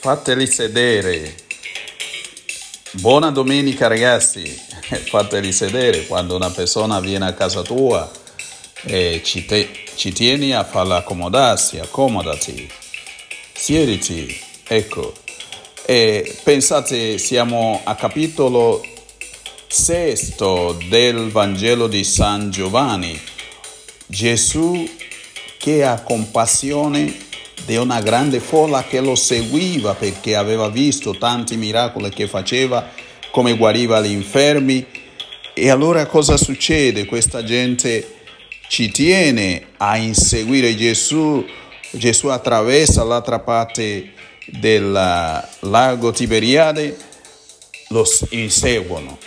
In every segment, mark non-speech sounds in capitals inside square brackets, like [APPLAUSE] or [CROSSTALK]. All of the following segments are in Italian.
fateli sedere. Buona domenica ragazzi, [LAUGHS] fateli sedere quando una persona viene a casa tua e ci, te, ci tieni a farla accomodarsi, accomodati, siediti, ecco. E pensate, siamo a capitolo sesto del Vangelo di San Giovanni. Gesù che ha compassione di una grande folla che lo seguiva perché aveva visto tanti miracoli che faceva, come guariva gli infermi. E allora cosa succede? Questa gente ci tiene a inseguire Gesù. Gesù attraversa l'altra parte del lago Tiberiade, lo inseguono.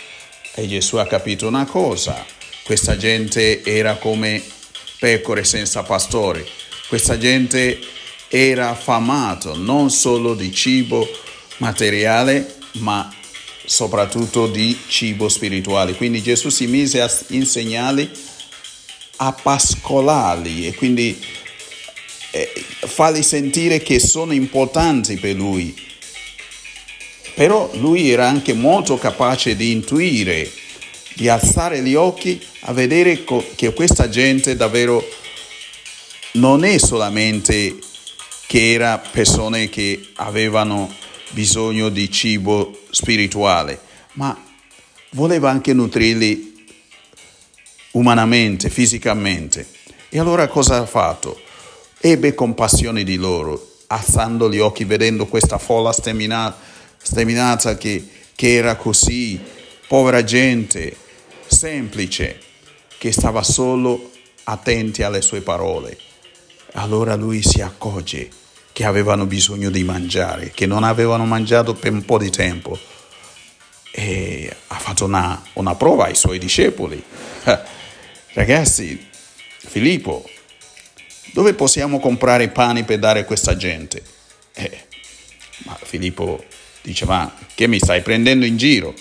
E Gesù ha capito una cosa, questa gente era come pecore senza pastore, questa gente era affamato non solo di cibo materiale, ma soprattutto di cibo spirituale. Quindi Gesù si mise a insegnarli, a pascolarli e quindi eh, farli sentire che sono importanti per lui. Però lui era anche molto capace di intuire, di alzare gli occhi a vedere che questa gente davvero non è solamente che era persone che avevano bisogno di cibo spirituale, ma voleva anche nutrirli umanamente, fisicamente. E allora cosa ha fatto? Ebbe compassione di loro, alzando gli occhi, vedendo questa folla sterminata, sterminata che, che era così, povera gente, semplice, che stava solo attenti alle sue parole. Allora lui si accorge che avevano bisogno di mangiare, che non avevano mangiato per un po' di tempo. E ha fatto una, una prova ai suoi discepoli. [LAUGHS] Ragazzi, Filippo, dove possiamo comprare pani per dare a questa gente? Eh, ma Filippo dice, ma che mi stai prendendo in giro?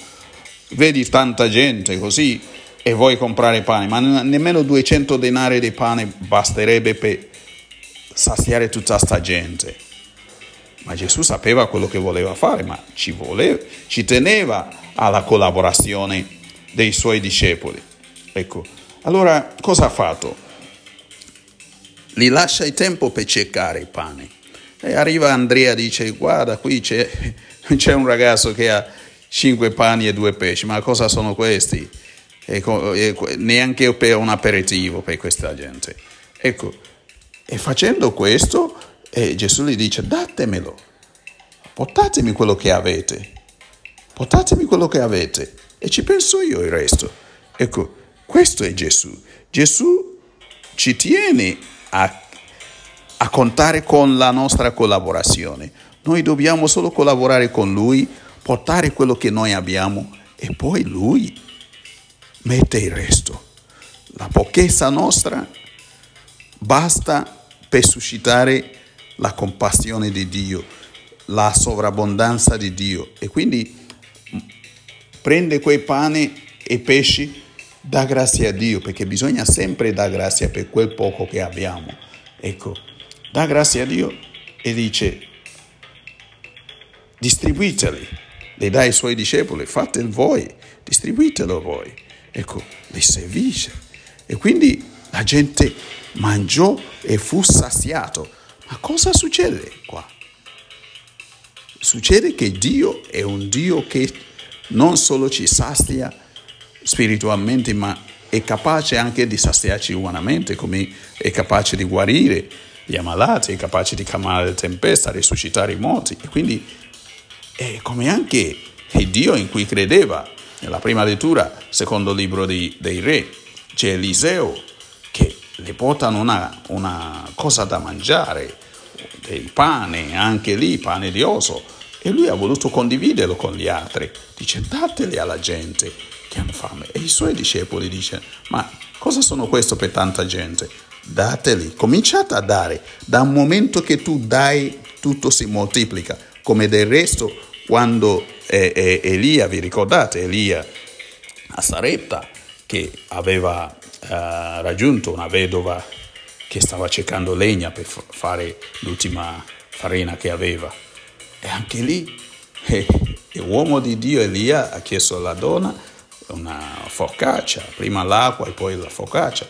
Vedi tanta gente così e vuoi comprare pane, ma nemmeno 200 denari di pane basterebbe per saziare tutta sta gente. Ma Gesù sapeva quello che voleva fare, ma ci, voleva, ci teneva alla collaborazione dei suoi discepoli. Ecco, allora cosa ha fatto? Li lascia il tempo per cercare il pane. E arriva Andrea e dice, guarda, qui c'è, [LAUGHS] c'è un ragazzo che ha cinque pani e due pesci, ma cosa sono questi? E, e, neanche per un aperitivo per questa gente. Ecco, e facendo questo, eh, Gesù gli dice, datemelo, portatemi quello che avete, portatemi quello che avete e ci penso io il resto. Ecco, questo è Gesù. Gesù ci tiene a, a contare con la nostra collaborazione. Noi dobbiamo solo collaborare con Lui, portare quello che noi abbiamo e poi Lui mette il resto. La pochezza nostra basta per suscitare la compassione di Dio, la sovrabbondanza di Dio. E quindi prende quei pane e pesci, dà grazie a Dio, perché bisogna sempre dare grazia per quel poco che abbiamo. Ecco, dà grazie a Dio e dice, distribuiteli, le dà ai suoi discepoli, fate voi, distribuitelo voi. Ecco, li servisce. E quindi la gente mangiò e fu saziato. Ma cosa succede qua? Succede che Dio è un Dio che non solo ci sazia spiritualmente, ma è capace anche di saziarci umanamente, come è capace di guarire gli ammalati, è capace di calmare le tempeste, risuscitare i morti. E quindi è come anche il Dio in cui credeva. Nella prima lettura, secondo libro dei, dei re, c'è Eliseo le portano una, una cosa da mangiare, del pane, anche lì pane di oso, e lui ha voluto condividerlo con gli altri. Dice dateli alla gente che hanno fame. E i suoi discepoli dicono ma cosa sono questo per tanta gente? Dateli, cominciate a dare. Da un momento che tu dai tutto si moltiplica, come del resto quando eh, eh, Elia, vi ricordate Elia a Sarepta che aveva raggiunto una vedova che stava cercando legna per fare l'ultima farina che aveva. E anche lì, eh, l'uomo di Dio Elia ha chiesto alla donna una focaccia, prima l'acqua e poi la focaccia.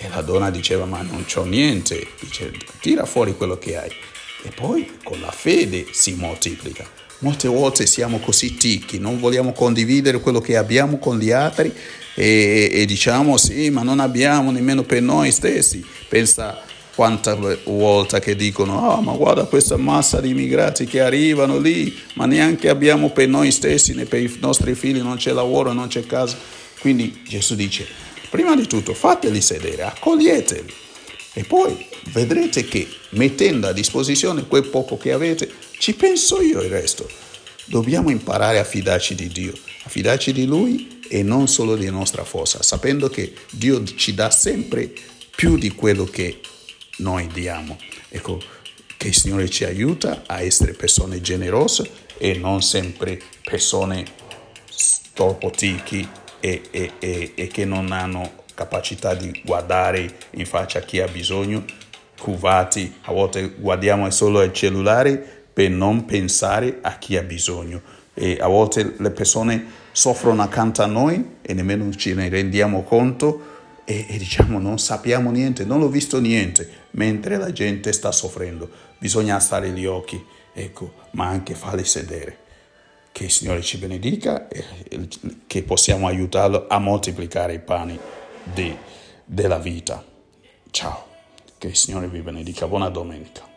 E la donna diceva, ma non c'ho niente. Dice, tira fuori quello che hai. E poi con la fede si moltiplica. Molte volte siamo così ticchi, non vogliamo condividere quello che abbiamo con gli altri e, e diciamo sì, ma non abbiamo nemmeno per noi stessi. Pensa quante volte che dicono, ah, ma guarda questa massa di immigrati che arrivano lì, ma neanche abbiamo per noi stessi né per i nostri figli, non c'è lavoro, non c'è casa. Quindi Gesù dice, prima di tutto fateli sedere, accoglieteli e poi vedrete che mettendo a disposizione quel poco che avete, ci penso io il resto. Dobbiamo imparare a fidarci di Dio, a fidarci di Lui e non solo di nostra forza, sapendo che Dio ci dà sempre più di quello che noi diamo. Ecco, che il Signore ci aiuta a essere persone generose e non sempre persone troppo tichi e, e, e, e che non hanno capacità di guardare in faccia chi ha bisogno, cuvati, a volte guardiamo solo il cellulare per non pensare a chi ha bisogno e a volte le persone soffrono accanto a noi e nemmeno ci ne rendiamo conto e, e diciamo non sappiamo niente, non ho visto niente, mentre la gente sta soffrendo. Bisogna alzare gli occhi, ecco, ma anche farli sedere. Che il Signore ci benedica e che possiamo aiutarlo a moltiplicare i pani di, della vita. Ciao, che il Signore vi benedica. Buona domenica.